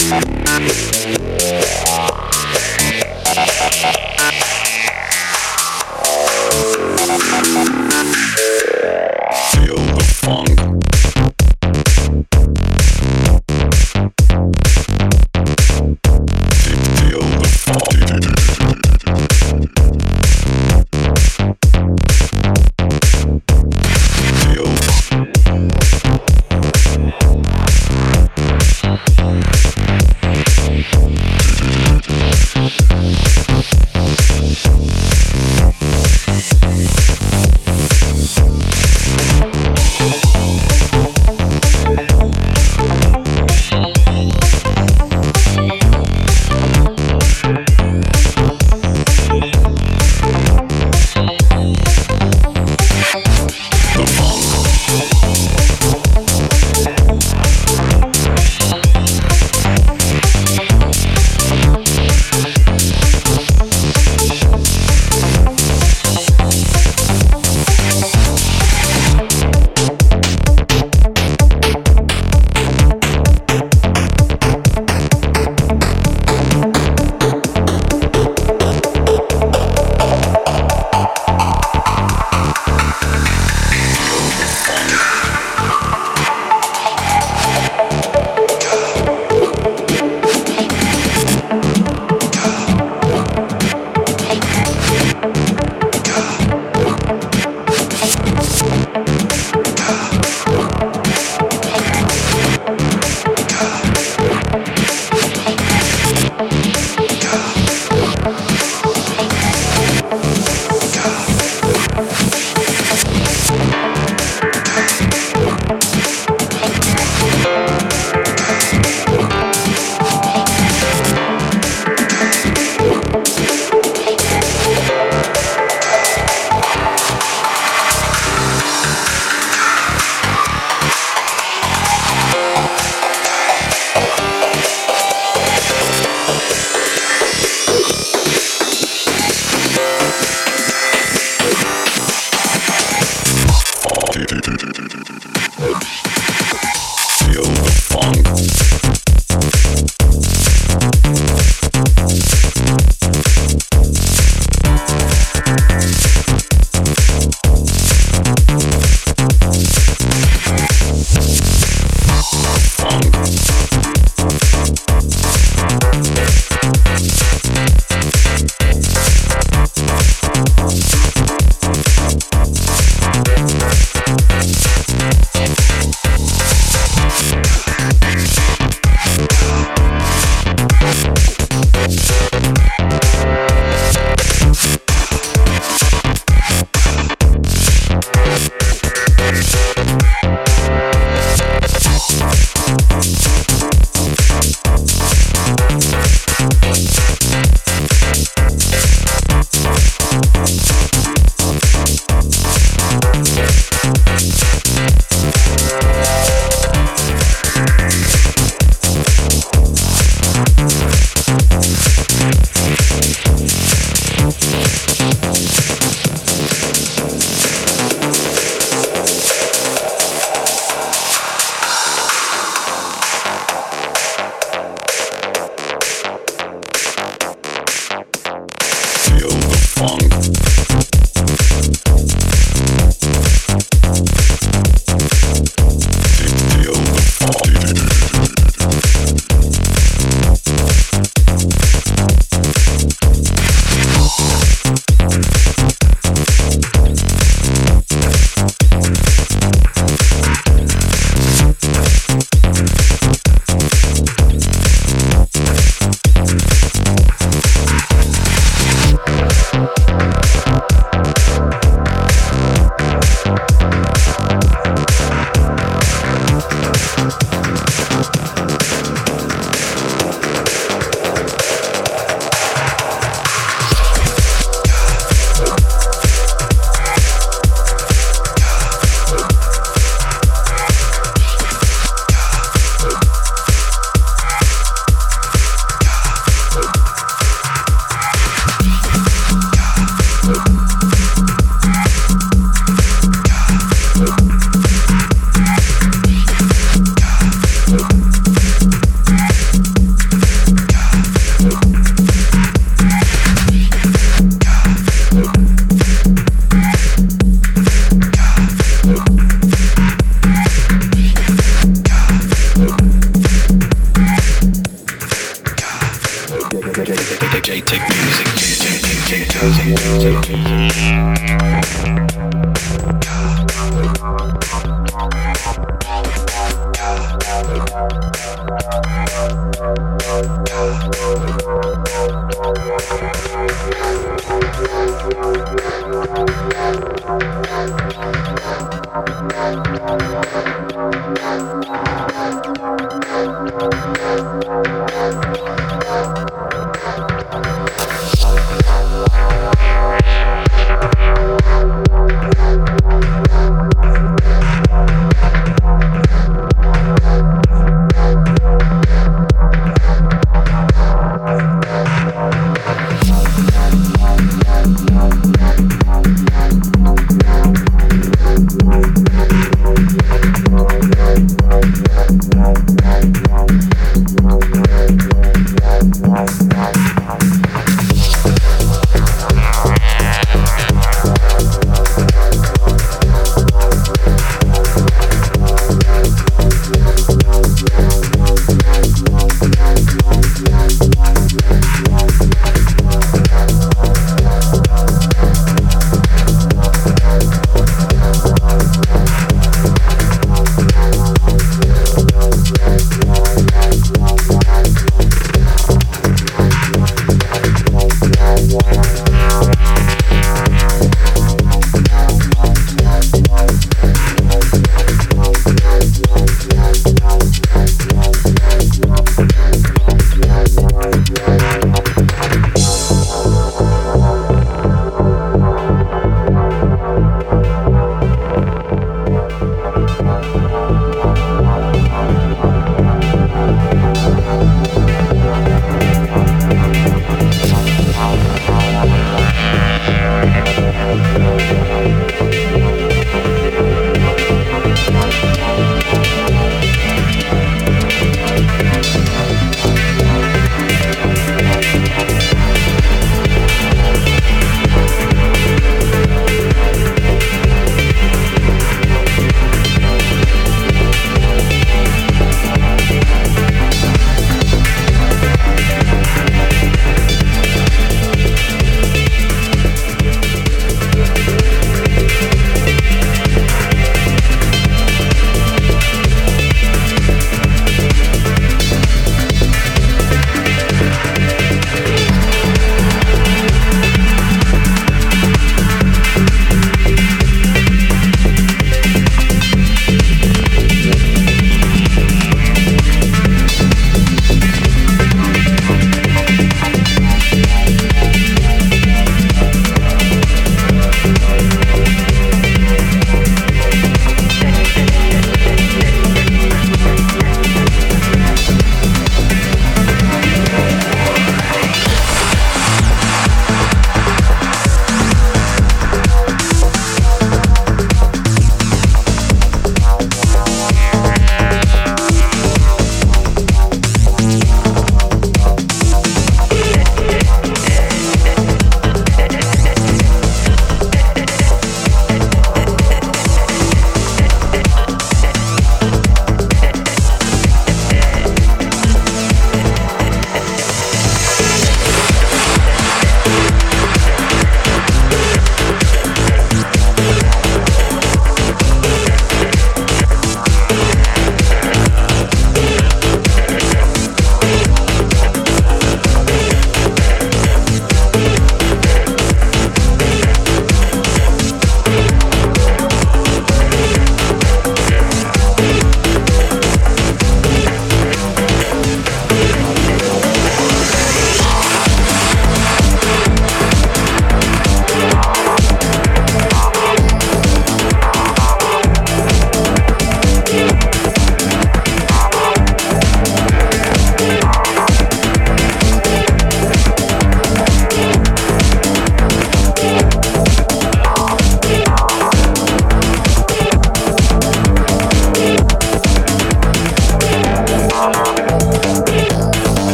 Thank you.